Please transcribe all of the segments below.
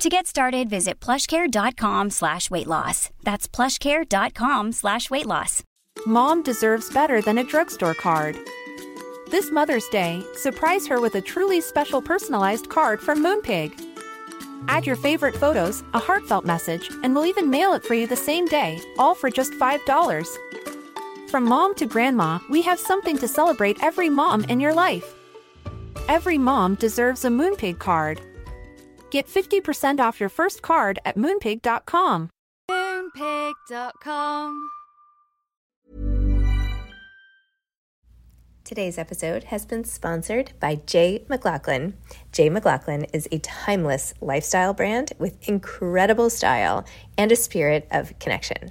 To get started, visit plushcare.com slash weight loss. That's plushcare.com slash weight loss. Mom deserves better than a drugstore card. This Mother's Day, surprise her with a truly special personalized card from Moonpig. Add your favorite photos, a heartfelt message, and we'll even mail it for you the same day, all for just $5. From mom to grandma, we have something to celebrate every mom in your life. Every mom deserves a Moonpig card. Get 50% off your first card at moonpig.com. Moonpig.com. Today's episode has been sponsored by Jay McLaughlin. Jay McLaughlin is a timeless lifestyle brand with incredible style and a spirit of connection.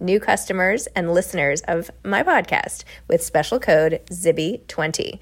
new customers and listeners of my podcast with special code ZIBBY20.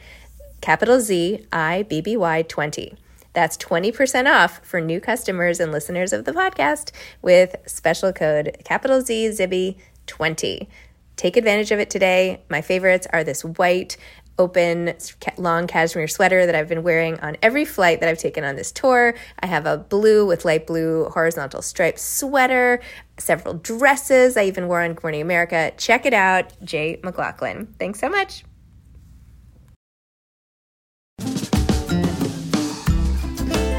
Capital Z I B B Y 20. That's 20% off for new customers and listeners of the podcast with special code capital Z Zibby 20. Take advantage of it today. My favorites are this white open long cashmere sweater that I've been wearing on every flight that I've taken on this tour. I have a blue with light blue horizontal striped sweater, several dresses I even wore on Good Morning America. Check it out, Jay McLaughlin. Thanks so much.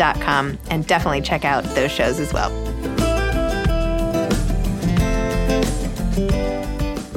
and definitely check out those shows as well.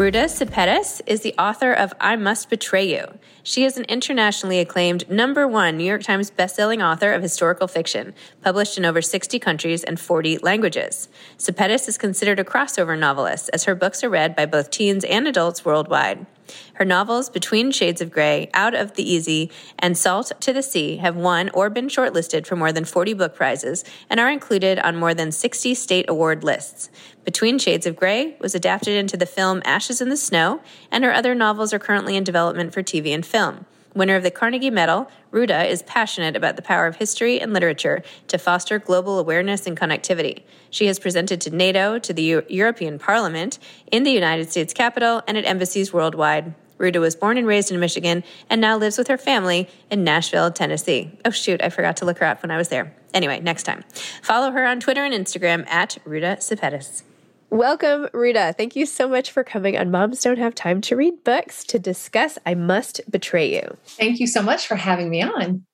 Ruta Sepetys is the author of I Must Betray You. She is an internationally acclaimed number one New York Times bestselling author of historical fiction, published in over 60 countries and 40 languages. Sepetys is considered a crossover novelist, as her books are read by both teens and adults worldwide. Her novels Between Shades of Grey, Out of the Easy, and Salt to the Sea have won or been shortlisted for more than 40 book prizes and are included on more than 60 state award lists. Between Shades of Grey was adapted into the film Ashes in the Snow, and her other novels are currently in development for TV and film. Winner of the Carnegie Medal, Ruta is passionate about the power of history and literature to foster global awareness and connectivity. She has presented to NATO, to the U- European Parliament, in the United States Capitol, and at embassies worldwide. Ruta was born and raised in Michigan and now lives with her family in Nashville, Tennessee. Oh, shoot, I forgot to look her up when I was there. Anyway, next time. Follow her on Twitter and Instagram at Ruta Sepetys. Welcome, Rita. Thank you so much for coming on Moms Don't Have Time to Read Books to discuss I Must Betray You. Thank you so much for having me on.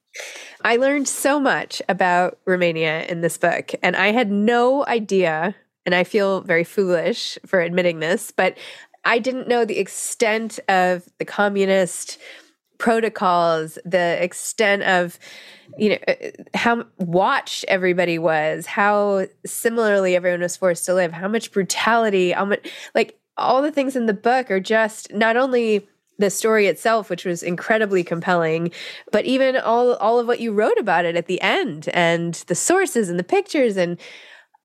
I learned so much about Romania in this book, and I had no idea and I feel very foolish for admitting this, but I didn't know the extent of the communist protocols, the extent of, you know, uh, how watched everybody was, how similarly everyone was forced to live, how much brutality, how much, like all the things in the book are just not only the story itself, which was incredibly compelling, but even all all of what you wrote about it at the end and the sources and the pictures and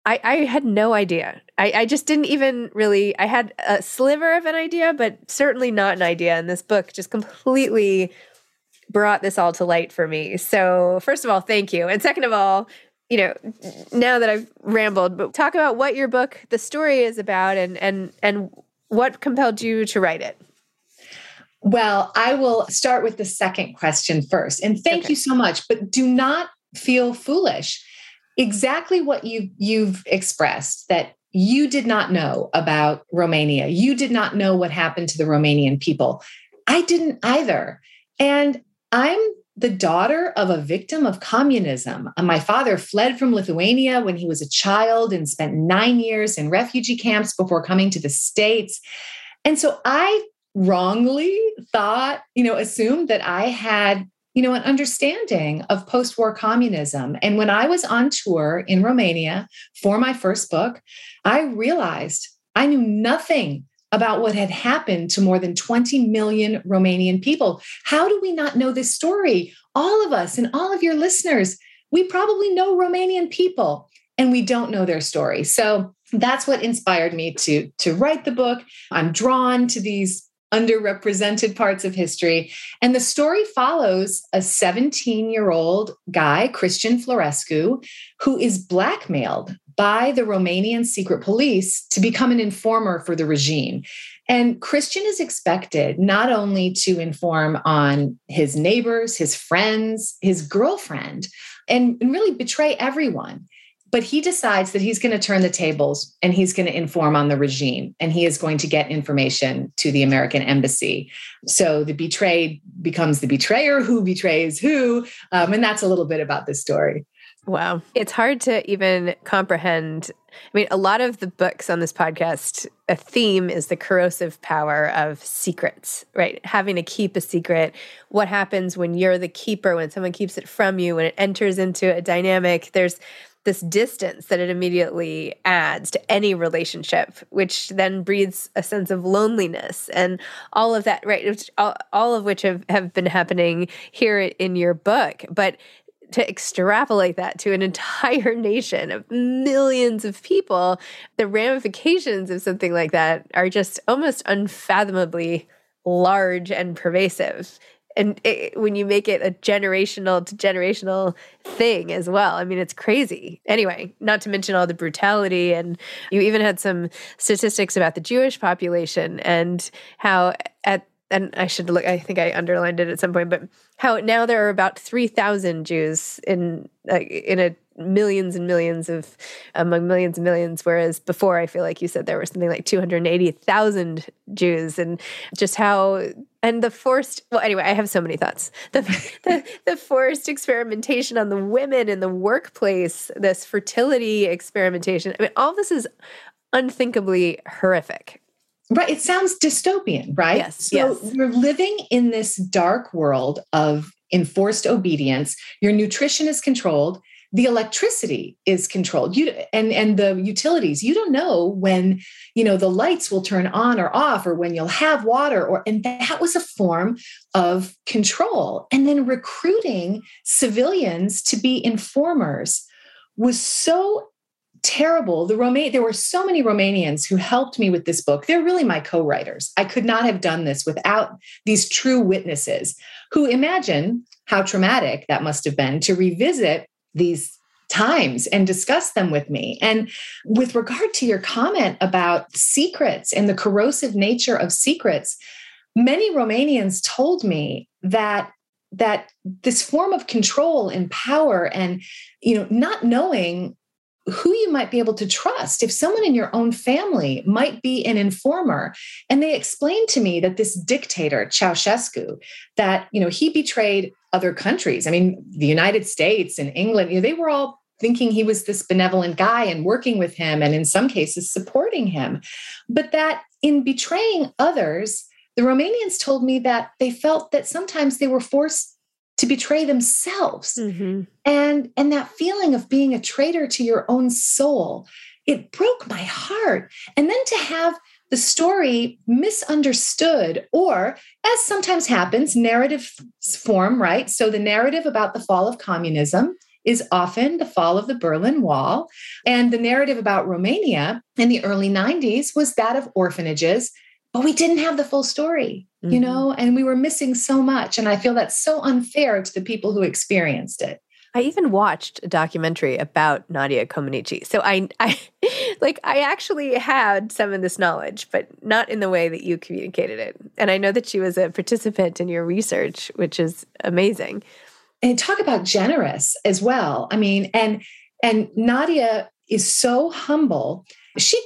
I, I had no idea. I, I just didn't even really I had a sliver of an idea, but certainly not an idea. And this book just completely brought this all to light for me. So first of all, thank you. And second of all, you know, now that I've rambled, but talk about what your book, the story is about and and and what compelled you to write it. Well, I will start with the second question first. And thank okay. you so much, but do not feel foolish. Exactly what you you've expressed that you did not know about Romania. You did not know what happened to the Romanian people. I didn't either. And I'm the daughter of a victim of communism. My father fled from Lithuania when he was a child and spent nine years in refugee camps before coming to the States. And so I wrongly thought, you know, assumed that I had, you know, an understanding of post war communism. And when I was on tour in Romania for my first book, I realized I knew nothing about what had happened to more than 20 million Romanian people. How do we not know this story? All of us and all of your listeners, we probably know Romanian people and we don't know their story. So that's what inspired me to, to write the book. I'm drawn to these underrepresented parts of history. And the story follows a 17 year old guy, Cristian Florescu, who is blackmailed by the Romanian secret police to become an informer for the regime. And Cristian is expected not only to inform on his neighbors, his friends, his girlfriend, and, really betray everyone. But he decides that he's going to turn the tables and he's going to inform on the regime and he is going to get information to the American embassy. So the betrayed becomes the betrayer who betrays who. Um, and that's a little bit about this story. Wow. It's hard to even comprehend. I mean, a lot of the books on this podcast, a theme is the corrosive power of secrets, right? Having to keep a secret. What happens when you're the keeper, when someone keeps it from you, when it enters into a dynamic? There's this distance that it immediately adds to any relationship, which then breeds a sense of loneliness and all of that, right? All, all of which have, have been happening here in your book. But to extrapolate that to an entire nation of millions of people, the ramifications of something like that are just almost unfathomably large and pervasive and it, when you make it a generational to generational thing as well i mean it's crazy anyway not to mention all the brutality and you even had some statistics about the jewish population and how at and I should look. I think I underlined it at some point, but how now there are about three thousand Jews in uh, in a millions and millions of among millions and millions whereas before i feel like you said there were something like 280,000 Jews and just how and the forced well anyway i have so many thoughts the, the, the forced experimentation on the women in the workplace this fertility experimentation i mean all this is unthinkably horrific Right. It sounds dystopian, right? Yes. So yes. you're living in this dark world of enforced obedience. Your nutrition is controlled. The electricity is controlled. You and and the utilities. You don't know when you know the lights will turn on or off, or when you'll have water. Or and that was a form of control. And then recruiting civilians to be informers was so terrible. The Roma- there were so many Romanians who helped me with this book. They're really my co-writers. I could not have done this without these true witnesses who imagine how traumatic that must have been to revisit these times and discuss them with me. And with regard to your comment about secrets and the corrosive nature of secrets, many Romanians told me that that this form of control and power and you know not knowing who you might be able to trust if someone in your own family might be an informer and they explained to me that this dictator Ceausescu that you know he betrayed other countries i mean the united states and england you know they were all thinking he was this benevolent guy and working with him and in some cases supporting him. But that in betraying others, the Romanians told me that they felt that sometimes they were forced to betray themselves. Mm-hmm. And, and that feeling of being a traitor to your own soul, it broke my heart. And then to have the story misunderstood, or as sometimes happens, narrative form, right? So the narrative about the fall of communism is often the fall of the Berlin Wall. And the narrative about Romania in the early 90s was that of orphanages, but we didn't have the full story, mm-hmm. you know, and we were missing so much. And I feel that's so unfair to the people who experienced it. I even watched a documentary about Nadia Comaneci. So I, I like I actually had some of this knowledge, but not in the way that you communicated it. And I know that she was a participant in your research, which is amazing. And talk about generous as well. I mean, and and Nadia is so humble. She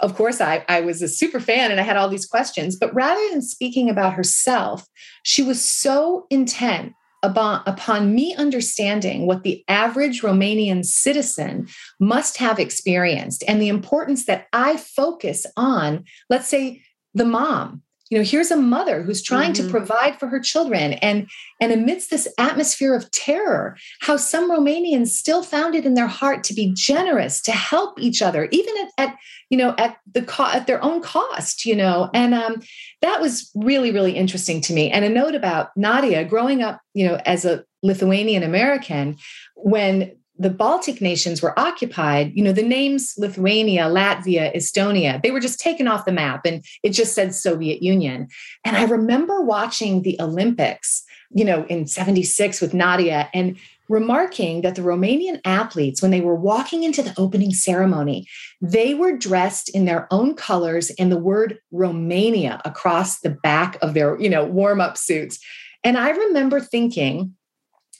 of course I, I was a super fan and i had all these questions but rather than speaking about herself she was so intent upon, me understanding what the average Romanian citizen must have experienced and the importance that I focus on, let's say, the mom you know here's a mother who's trying mm-hmm. to provide for her children. And and amidst this atmosphere of terror how some romanians still found it in their heart to be generous to help each other even at, at you know at the co- at their own cost you know? And um, that was really really interesting to me. And a note about nadia growing up you know as a lithuanian american when the Baltic nations were occupied, you know, the names Lithuania, Latvia, Estonia, they were just taken off the map and it just said Soviet Union. And I remember watching the Olympics, you know, in 76 with Nadia and remarking that the Romanian athletes, when they were walking into the opening ceremony, they were dressed in their own colors and the word Romania across the back of their, you know, warm up suits. And I remember thinking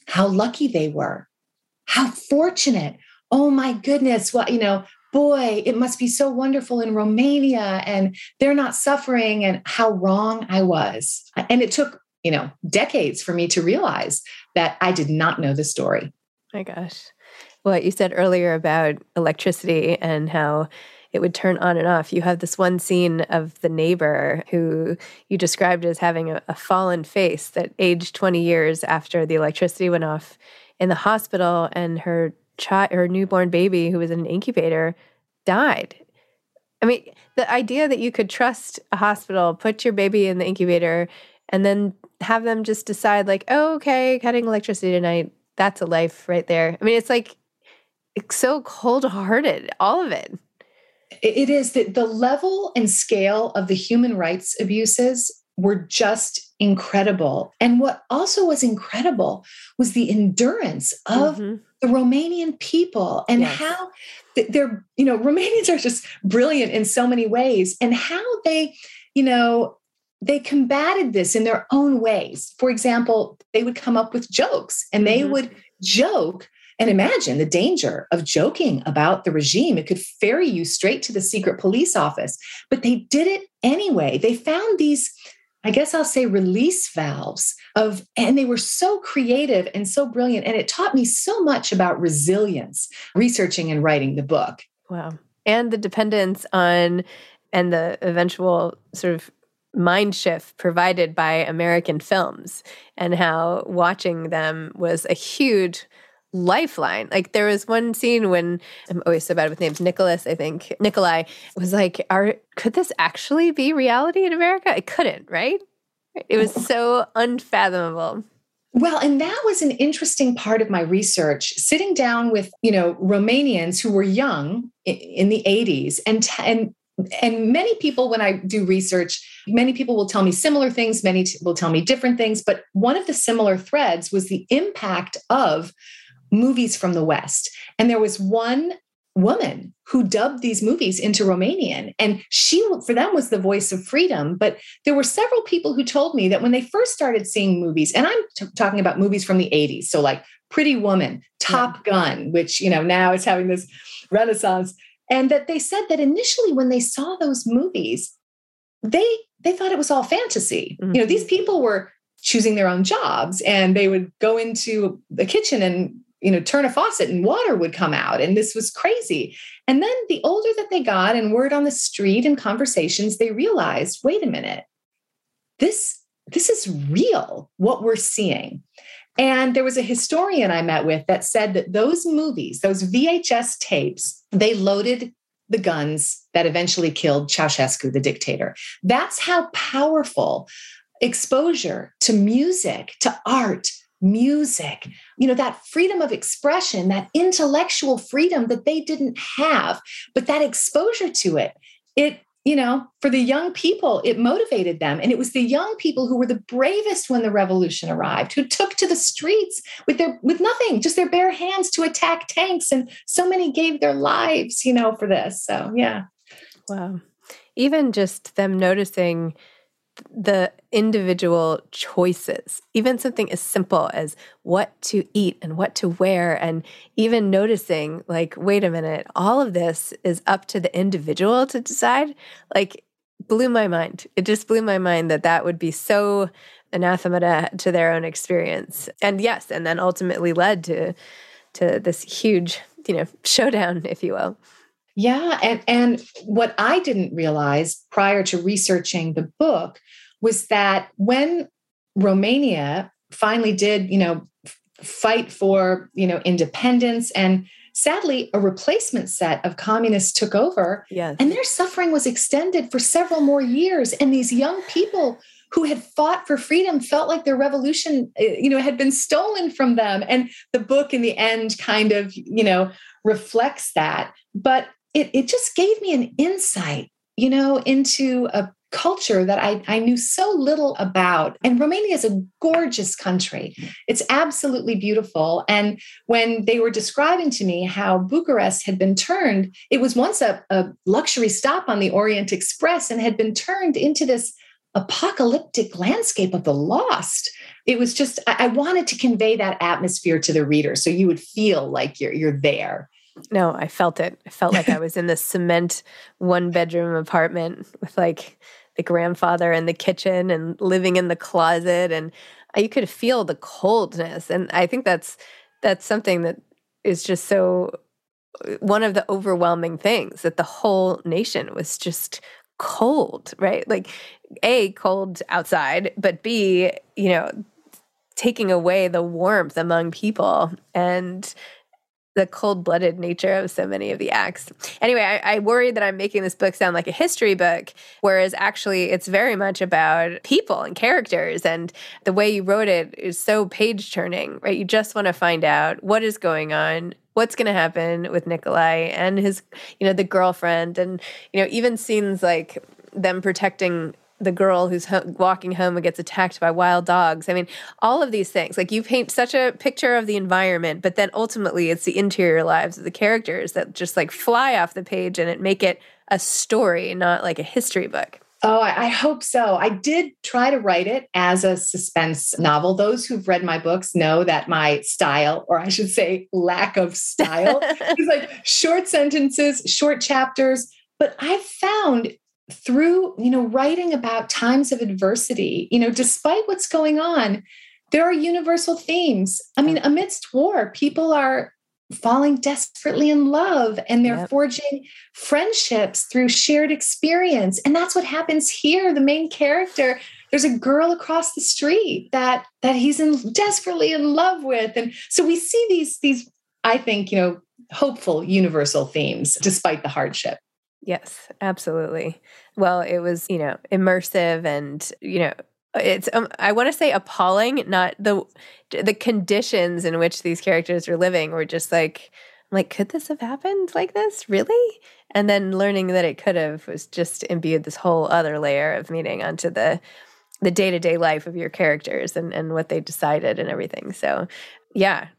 how lucky they were how fortunate. Oh my goodness. Well, you know, boy, it must be so wonderful in Romania and they're not suffering and how wrong I was. And it took, you know, decades for me to realize that I did not know the story. My gosh. What you said earlier about electricity and how it would turn on and off. You have this one scene of the neighbor who you described as having a, a fallen face that aged 20 years after the electricity went off in the hospital and her child her newborn baby who was in an incubator died. I mean the idea that you could trust a hospital put your baby in the incubator and then have them just decide like oh okay cutting electricity tonight that's a life right there. I mean it's like it's so cold-hearted all of it. It is. That the level and scale of the human rights abuses were just incredible. And what also was incredible was the endurance of mm-hmm. the Romanian people and yes. how they're, you know, Romanians are just brilliant in so many ways and how they, you know, they combated this in their own ways. For example, they would come up with jokes and they mm-hmm. would joke and imagine the danger of joking about the regime. It could ferry you straight to the secret police office. But they did it anyway. They found these I guess I'll say release valves of, and they were so creative and so brilliant. And it taught me so much about resilience, researching and writing the book. Wow. And the dependence on and the eventual sort of mind shift provided by American films and how watching them was a huge lifeline. Like there was one scene when I'm always so bad with names. Nicholas, I think Nikolai was like, "Are could this actually be reality in America?" It couldn't, right? It was so unfathomable. Well, and that was an interesting part of my research, sitting down with, you know, Romanians who were young in the 80s and and and many people when I do research, many people will tell me similar things, many will tell me different things, but one of the similar threads was the impact of movies from the West. And there was one woman who dubbed these movies into Romanian. And she, for them, was the voice of freedom. But there were several people who told me that when they first started seeing movies, and I'm t- talking about movies from the 80s, so like Pretty Woman, Top yeah. Gun, which, you know, now is having this renaissance. And that they said that initially when they saw those movies, they they thought it was all fantasy. Mm-hmm. You know, these mm-hmm. people were choosing their own jobs and they would go into the kitchen and you know, turn a faucet and water would come out. And this was crazy. And then the older that they got and word on the street and conversations, they realized, wait a minute, this, this is real, what we're seeing. And there was a historian I met with that said that those movies, those VHS tapes, they loaded the guns that eventually killed Ceausescu, the dictator. That's how powerful exposure to music, to art, music, you know, that freedom of expression, that intellectual freedom that they didn't have, but that exposure to it, it you know, for the young people, it motivated them. And it was the young people who were the bravest when the revolution arrived, who took to the streets with their with nothing, just their bare hands to attack tanks. And so many gave their lives, you know, for this. So yeah. Wow. Even just them noticing the individual choices, even something as simple as what to eat and what to wear, and even noticing, like, wait a minute, all of this is up to the individual to decide, like, blew my mind. It just blew my mind that that would be so anathema to, to their own experience. And yes, and then ultimately led to to this huge, you know, showdown, if you will. Yeah, and and what I didn't realize prior to researching the book was that when Romania finally did, you know, fight for, you know, independence and sadly a replacement set of communists took over yes. and their suffering was extended for several more years and these young people who had fought for freedom felt like their revolution eh, you know had been stolen from them and the book in the end kind of you know reflects that but it, it just gave me an insight, you know, into a culture that I, I knew so little about. And Romania is a gorgeous country. It's absolutely beautiful. And when they were describing to me how Bucharest had been turned, it was once a, a luxury stop on the Orient Express and had been turned into this apocalyptic landscape of the lost. It was just, I, I wanted to convey that atmosphere to the reader so you would feel like you're, you're there. No, I felt it. I felt like I was in this cement one bedroom apartment with like the grandfather in the kitchen and living in the closet and you could feel the coldness and I think that's that's something that is just so uh, one of the overwhelming things that the whole nation was just cold, right? Like A cold outside, but B, you know, taking away the warmth among people and the cold blooded nature of so many of the acts. Anyway, I, I worry that I'm making this book sound like a history book, whereas actually it's very much about people and characters. And the way you wrote it is so page turning, right? You just want to find out what is going on, what's going to happen with Nikolai and his, you know, the girlfriend, and, you know, even scenes like them protecting the girl who's ho- walking home and gets attacked by wild dogs. I mean, all of these things. Like you paint such a picture of the environment, but then ultimately it's the interior lives of the characters that just like fly off the page and it make it a story, not like a history book. Oh, I hope so. I did try to write it as a suspense novel. Those who've read my books know that my style, or I should say, lack of style, is like short sentences, short chapters. But I've found through you know writing about times of adversity you know despite what's going on there are universal themes. I mean amidst war people are falling desperately in love and they're yep. forging friendships through shared experience. And that's what happens here the main character. There's a girl across the street that that he's in desperately in love with. And so we see these these i think you know hopeful universal themes despite the hardship Yes, absolutely. Well, it was, you know, immersive and, you know, it's um, I want to say appalling, not the the conditions in which these characters are living were just like like could this have happened like this? Really? And then learning that it could have was just imbued this whole other layer of meaning onto the the day-to-day life of your characters and and what they decided and everything. So, yeah,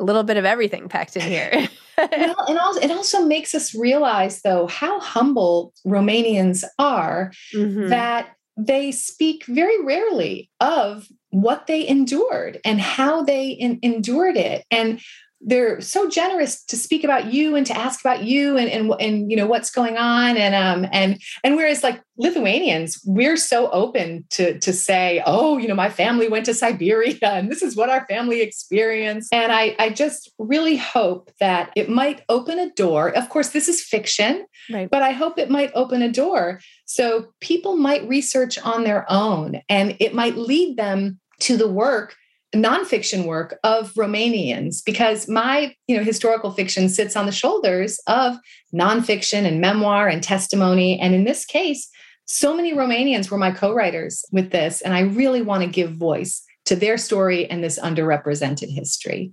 a little bit of everything packed in here. well, and also, it also makes us realize, though, how humble Romanians are mm-hmm. that they speak very rarely of what they endured and how they in, endured it. And they're so generous to speak about you and to ask about you and and, and you know what's going on. And um and and whereas like Lithuanians we're so open to to say oh you know my family went to Siberia and this is what our family experienced. And I I just really hope that it might open a door. Of course this is fiction right. but I hope it might open a door so people might research on their own and it might lead them to the work nonfiction work of Romanians because my you know historical fiction sits on the shoulders of nonfiction and memoir and testimony. And in this case, so many Romanians were my co-writers with this, and I really want to give voice to their story and this underrepresented history.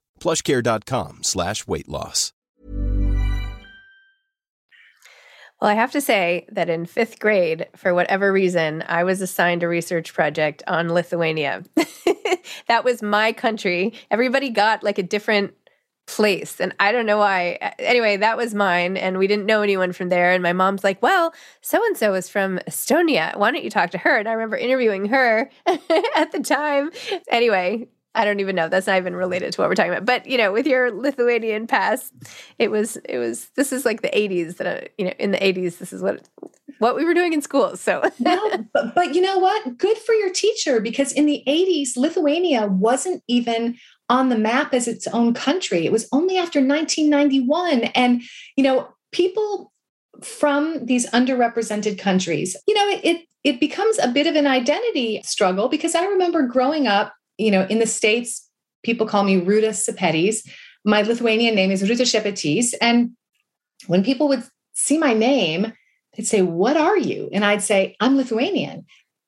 plushcare.com slash weight loss. Well, I have to say that in fifth grade, for whatever reason, I was assigned a research project on Lithuania. that was my country. Everybody got like a different place. And I don't know why. Anyway, that was mine. And we didn't know anyone from there. And my mom's like, well, so and so is from Estonia. Why don't you talk to her? And I remember interviewing her at the time. Anyway, I don't even know. That's not even related to what we're talking about. But you know, with your Lithuanian past, it was it was this is like the 80s that I, you know in the 80s this is what what we were doing in school. So no, but, but you know what? Good for your teacher because in the 80s Lithuania wasn't even on the map as its own country. It was only after 1991 and you know, people from these underrepresented countries, you know, it, it it becomes a bit of an identity struggle because I remember growing up you know, in the States, people call me Ruta Sepetys. My Lithuanian name is Ruta Shepetis. And when people would see my name, they'd say, What are you? And I'd say, I'm Lithuanian.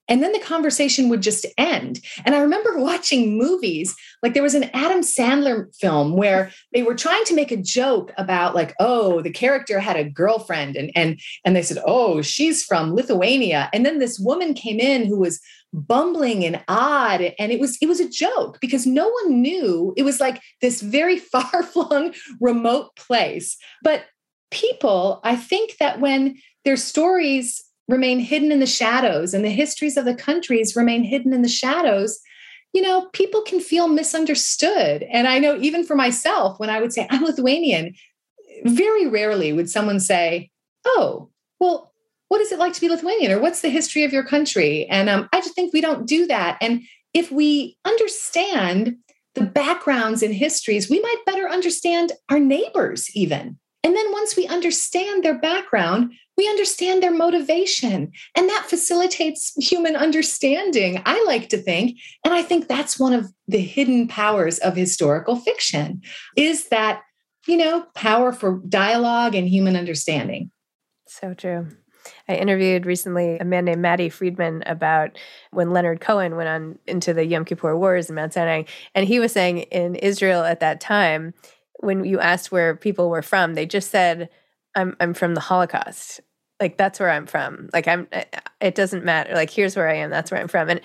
And then the conversation would just end. And I remember watching movies, like there was an Adam Sandler film where they were trying to make a joke about like, oh, the character had a girlfriend and and and they said, "Oh, she's from Lithuania." And then this woman came in who was bumbling and odd and it was it was a joke because no one knew it was like this very far-flung remote place but people i think that when their stories remain hidden in the shadows and the histories of the countries remain hidden in the shadows you know people can feel misunderstood and i know even for myself when i would say i'm lithuanian very rarely would someone say oh well what is it like to be Lithuanian or what's the history of your country? And um, I just think we don't do that. And if we understand the backgrounds and histories, we might better understand our neighbors, even. And then once we understand their background, we understand their motivation. And that facilitates human understanding, I like to think. And I think that's one of the hidden powers of historical fiction is that, you know, power for dialogue and human understanding. So true. I interviewed recently a man named Matti Friedman about when Leonard Cohen went on into the Yom Kippur Wars in Mount Sinai. And he was saying in Israel at that time, when you asked where people were from, they just said, I'm, I'm from the Holocaust. Like, that's where I'm from. Like, I'm, it doesn't matter. Like, here's where I am. That's where I'm from. And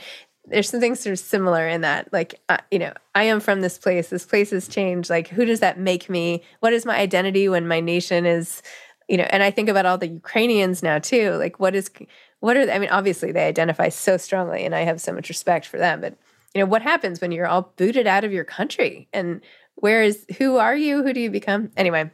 there's some things that are similar in that like uh, you know i am from this place this place has changed like who does that make me what is my identity when my nation is you know and i think about all the ukrainians now too like what is what are i mean obviously they identify so strongly and i have so much respect for them but you know what happens when you're all booted out of your country and where is who are you? Who do you become? Anyway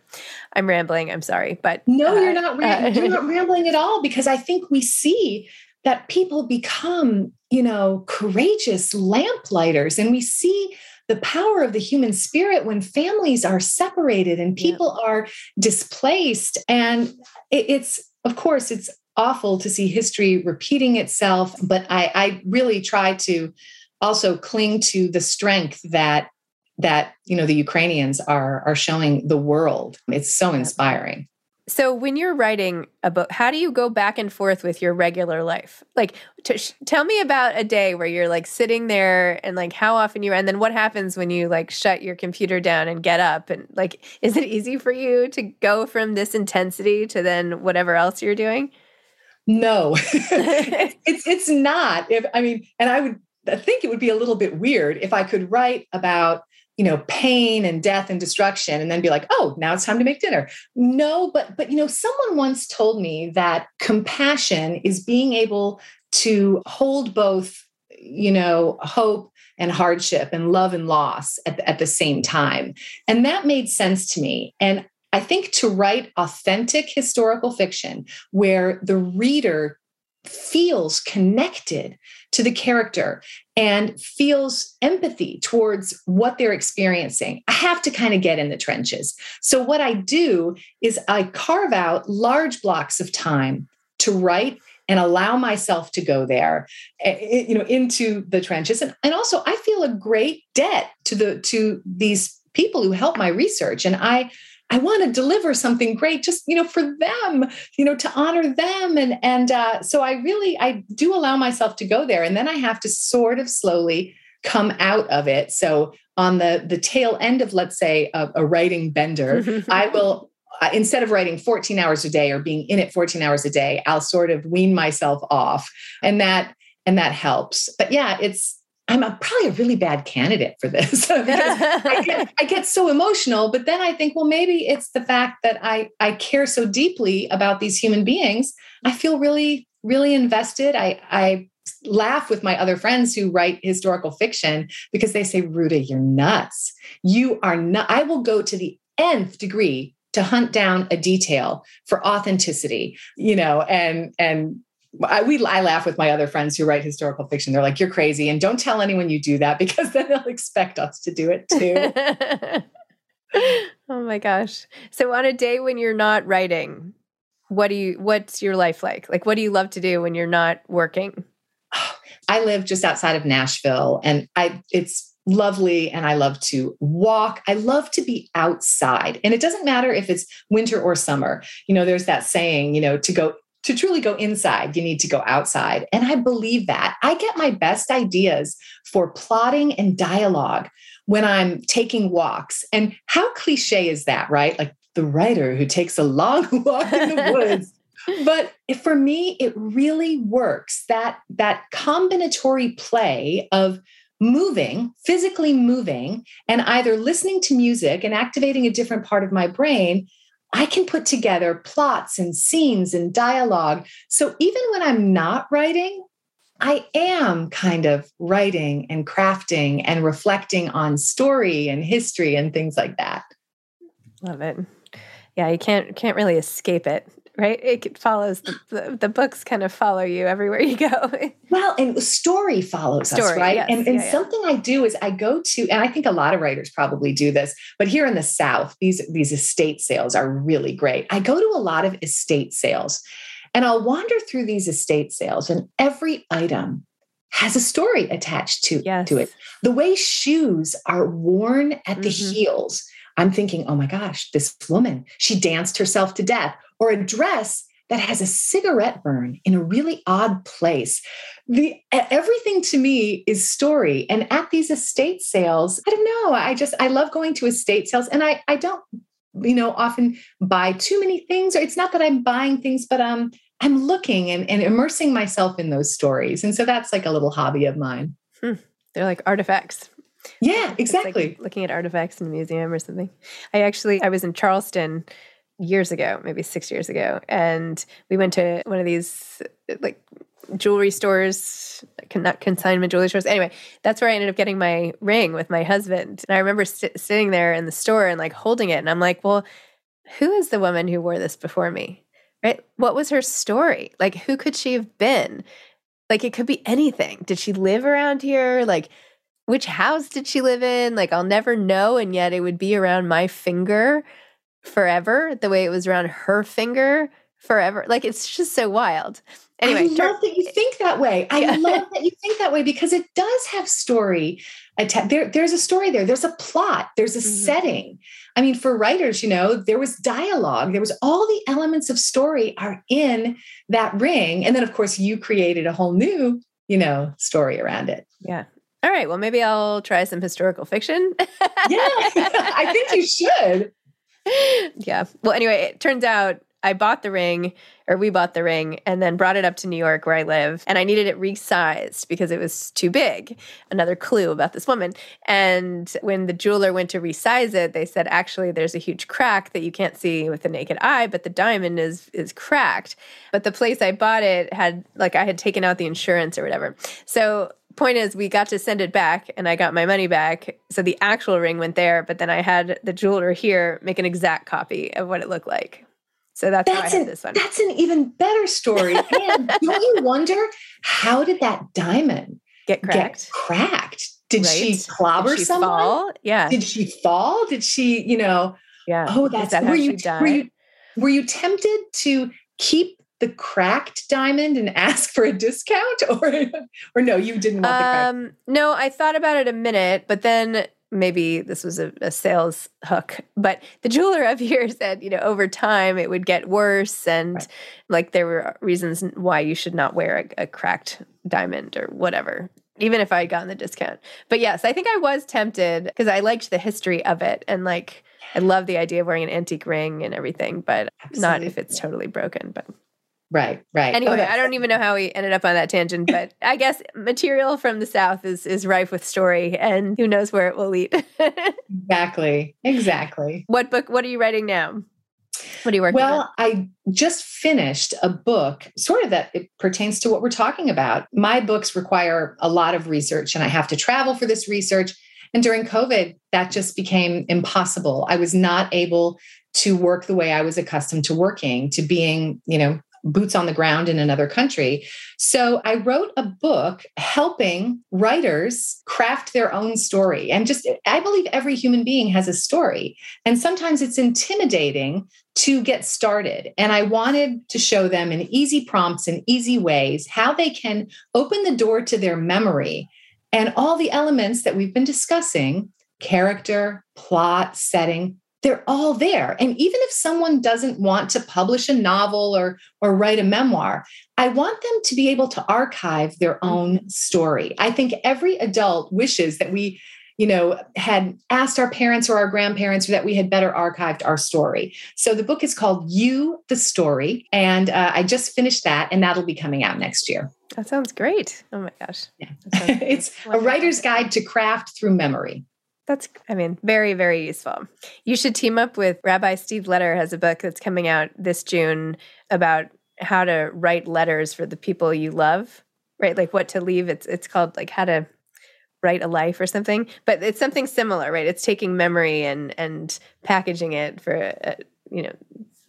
i'm rambling. I'm sorry but no uh, you're not ram- uh, you're not rambling at all because i think we see that people become you know courageous lamp-lighters and we see the power of the human spirit when families are separated and people yeah. are displaced. And it, it's of course it's awful to see history repeating itself but I, I really try to also cling to the strength that that you know the Ukrainians are are showing the world. It's so inspiring. So when you're writing a book, how do you go back and forth with your regular life? Like sh- tell me about a day where you're like sitting there and like how often you and then what happens when you like shut your computer down and get up and like is it easy for you to go from this intensity to then whatever else you're doing? No. it's, it's it's not. If I mean and I would I think it would be a little bit weird if I could write about you know pain and death and destruction and then be like oh now it's time to make dinner. No but but you know someone once told me that compassion is being able to hold both you know hope and hardship and love and loss at, at the same time. And that made sense to me. And i think to write authentic historical fiction where the reader feels connected to the character and feels empathy towards what they're experiencing. I have to kind of get in the trenches. So, what I do is I carve out large blocks of time to write and allow myself to go there eh, eh, you know into the trenches and, and also i feel a great debt to the to these people who help my research and i I want to deliver something great, just you know, for them, you know, to honor them, and and uh, so I really I do allow myself to go there, and then I have to sort of slowly come out of it. So on the the tail end of let's say a, a writing bender, I will uh, instead of writing 14 hours a day or being in it 14 hours a day, I'll sort of wean myself off, and that and that helps. But yeah, it's I'm a, probably a really bad candidate for this. I, get, I, get, so emotional, but then I think, well, maybe it's the fact that I I care so deeply about these human beings. I feel really, really invested. I I laugh with my other friends who write historical fiction because they say, Ruta, you're nuts. You are not. I will go to the nth degree to hunt down a detail for authenticity, you know, and and I, we, I laugh with my other friends who write historical fiction. They're like, you're crazy. And don't tell anyone you do that because then they'll expect us to do it too. oh my gosh. So on a day when you're not writing, what do you, what's your life like? Like, what do you love to do when you're not working? I live just outside of Nashville and I, it's lovely and I love to walk. I love to be outside. And it doesn't matter if it's winter or summer. You know, there's that saying, you know, to go to truly go inside, you need to go outside. And I believe that. I get my best ideas for plotting and dialogue when I'm taking walks. And how cliche is that, right? Like the writer who takes a long walk in the woods. but for me it really works that that combinatory play of moving physically moving and either listening to music and activating a different part of my brain I can put together plots and scenes and dialogue. So even when I'm not writing, I am kind of writing and crafting and reflecting on story and history and things like that. Love it. Yeah, you can't can't really escape it right? It follows the, the, the, books kind of follow you everywhere you go. well, and story follows story, us, right? Yes, and, and yeah, something yeah. I do is I go to, and I think a lot of writers probably do this, but here in the South, these, these estate sales are really great. I go to a lot of estate sales and I'll wander through these estate sales and every item has a story attached to, yes. to it. The way shoes are worn at the mm-hmm. heels. I'm thinking, oh my gosh, this woman, she danced herself to death or a dress that has a cigarette burn in a really odd place. The everything to me is story. And at these estate sales, I don't know. I just I love going to estate sales and I I don't you know often buy too many things or it's not that I'm buying things but um I'm looking and, and immersing myself in those stories. And so that's like a little hobby of mine. Hmm. They're like artifacts. Yeah, exactly. Like looking at artifacts in a museum or something. I actually I was in Charleston years ago, maybe six years ago, and we went to one of these like jewelry stores, not consignment jewelry stores. Anyway, that's where I ended up getting my ring with my husband. And I remember sit- sitting there in the store and like holding it, and I'm like, well, who is the woman who wore this before me? Right? What was her story? Like, who could she have been? Like, it could be anything. Did she live around here? Like, which house did she live in? Like, I'll never know. And yet it would be around my finger forever, the way it was around her finger forever. Like, it's just so wild. Anyway, I love that you think that way. I yeah. love that you think that way because it does have story. There, there's a story there. There's a plot. There's a mm-hmm. setting. I mean, for writers, you know, there was dialogue. There was all the elements of story are in that ring, and then of course you created a whole new, you know, story around it. Yeah. All right. Well, maybe I'll try some historical fiction. yeah, I think you should. Yeah. Well, anyway, it turns out I bought the ring, or we bought the ring, and then brought it up to New York where I live. And I needed it resized because it was too big. Another clue about this woman. And when the jeweler went to resize it, they said, actually, there's a huge crack that you can't see with the naked eye, but the diamond is is cracked. But the place I bought it had like I had taken out the insurance or whatever. So point is we got to send it back and i got my money back so the actual ring went there but then i had the jeweler here make an exact copy of what it looked like so that's, that's an, this one. That's an even better story. and don't you wonder how did that diamond get cracked? Get cracked? Did right? she clobber did she someone? Fall? Yeah. Did she fall? Did she, you know? Yeah. Oh, that's that were you, were you were you tempted to keep the cracked diamond and ask for a discount or or no you didn't want the cracked um no i thought about it a minute but then maybe this was a, a, sales hook, but the jeweler up here said, you know, over time it would get worse. And right. like there were reasons why you should not wear a, a cracked diamond or whatever, even if I had gotten the discount. But yes, I think I was tempted because I liked the history of it. And like, I love the idea of wearing an antique ring and everything, but Absolutely. not if it's totally broken. But Right, right. Anyway, okay. I don't even know how we ended up on that tangent, but I guess material from the South is is rife with story, and who knows where it will lead. exactly, exactly. What book? What are you writing now? What are you working on? well, on? I just finished a book, sort of that it pertains to what we're talking about. My books require a lot of research, and I have to travel for this research. And during COVID, that just became impossible. I was not able to work the way I was accustomed to working, to being, you know, boots on the ground in another country. So I wrote a book helping writers craft their own story. And just, I believe every human being has a story. And sometimes it's intimidating to get started. And I wanted to show them in easy prompts and easy ways how they can open the door to their memory and all the elements that we've been discussing character, plot, setting they're all there. And even if someone doesn't want to publish a novel or or write a memoir i want them to be able to archive their mm-hmm. own story. I think every adult wishes that we you know had asked our parents or our grandparents or that we had better archived our story. So the book is called you the story and uh, i just finished that and that'll be coming out next year. That sounds great. Oh my gosh. Yeah. it's a writer's guide to craft through memory that's, I mean, very, very useful. You should team up with Rabbi Steve Leder has a book that's coming out this June about how to write letters for the people you love, right? Like what to leave. It's it's called like how to write a life or something. But it's something similar, right? It's taking memory and and packaging it for uh, you know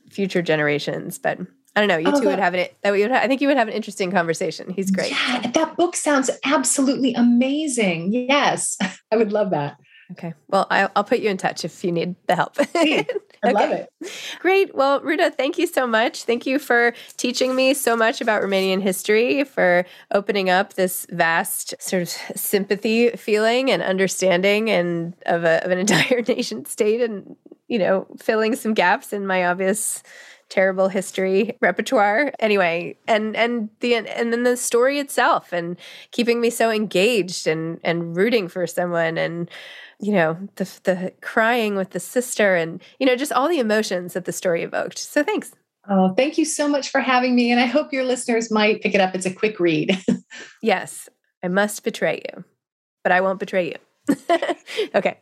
future generations. But I don't know. You oh, two that, would have an that would I think you would have an interesting conversation. He's great. Yeah, that book sounds absolutely amazing. Yes, I would love that. Okay. Well, I'll, I'll, put you in touch if you need the help. I okay. love it. Great. Well, Ruta, thank you so much. Thank you for teaching me so much about Romanian history, for opening up this vast sort of sympathy feeling and understanding and of, a, of an entire nation state and, you know, filling some gaps in my obvious terrible history repertoire anyway and and the and then the story itself and keeping me so engaged and and rooting for someone and you know the the crying with the sister and you know just all the emotions that the story evoked so thanks oh thank you so much for having me and i hope your listeners might pick it up it's a quick read yes i must betray you but I won't betray you. okay.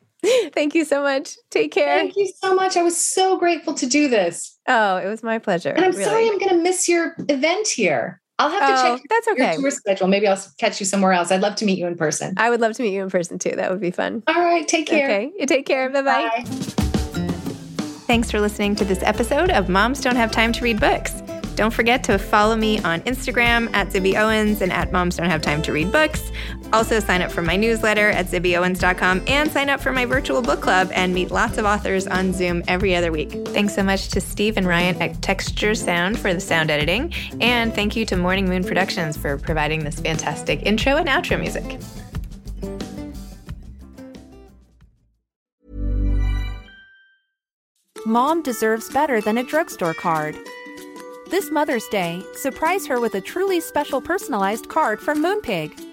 Thank you so much. Take care. Thank you so much. I was so grateful to do this. Oh, it was my pleasure. And I'm really. sorry I'm going to miss your event here. I'll have to Oh, check that's okay. your okay. tour schedule. Maybe I'll catch you somewhere else. I'd love to meet you in person. I would love to meet you in person too. That would be fun. All right. Take care. Okay. You take care. Bye-bye. Bye. Thanks for listening to this episode of Moms Don't Have Time to Read Books. Don't forget to follow me on Instagram at Zibby Owens and at Moms Don't Have Time to Read Books. Also, sign up for my newsletter at zibbyowens.com and sign up for my virtual book club and meet lots of authors on Zoom every other week. Thanks so much to Steve and Ryan at Texture Sound for the sound editing. And thank you to Morning Moon Productions for providing this fantastic intro and outro music. Mom deserves better than a drugstore card. This Mother's Day, surprise her with a truly special personalized card from Moonpig.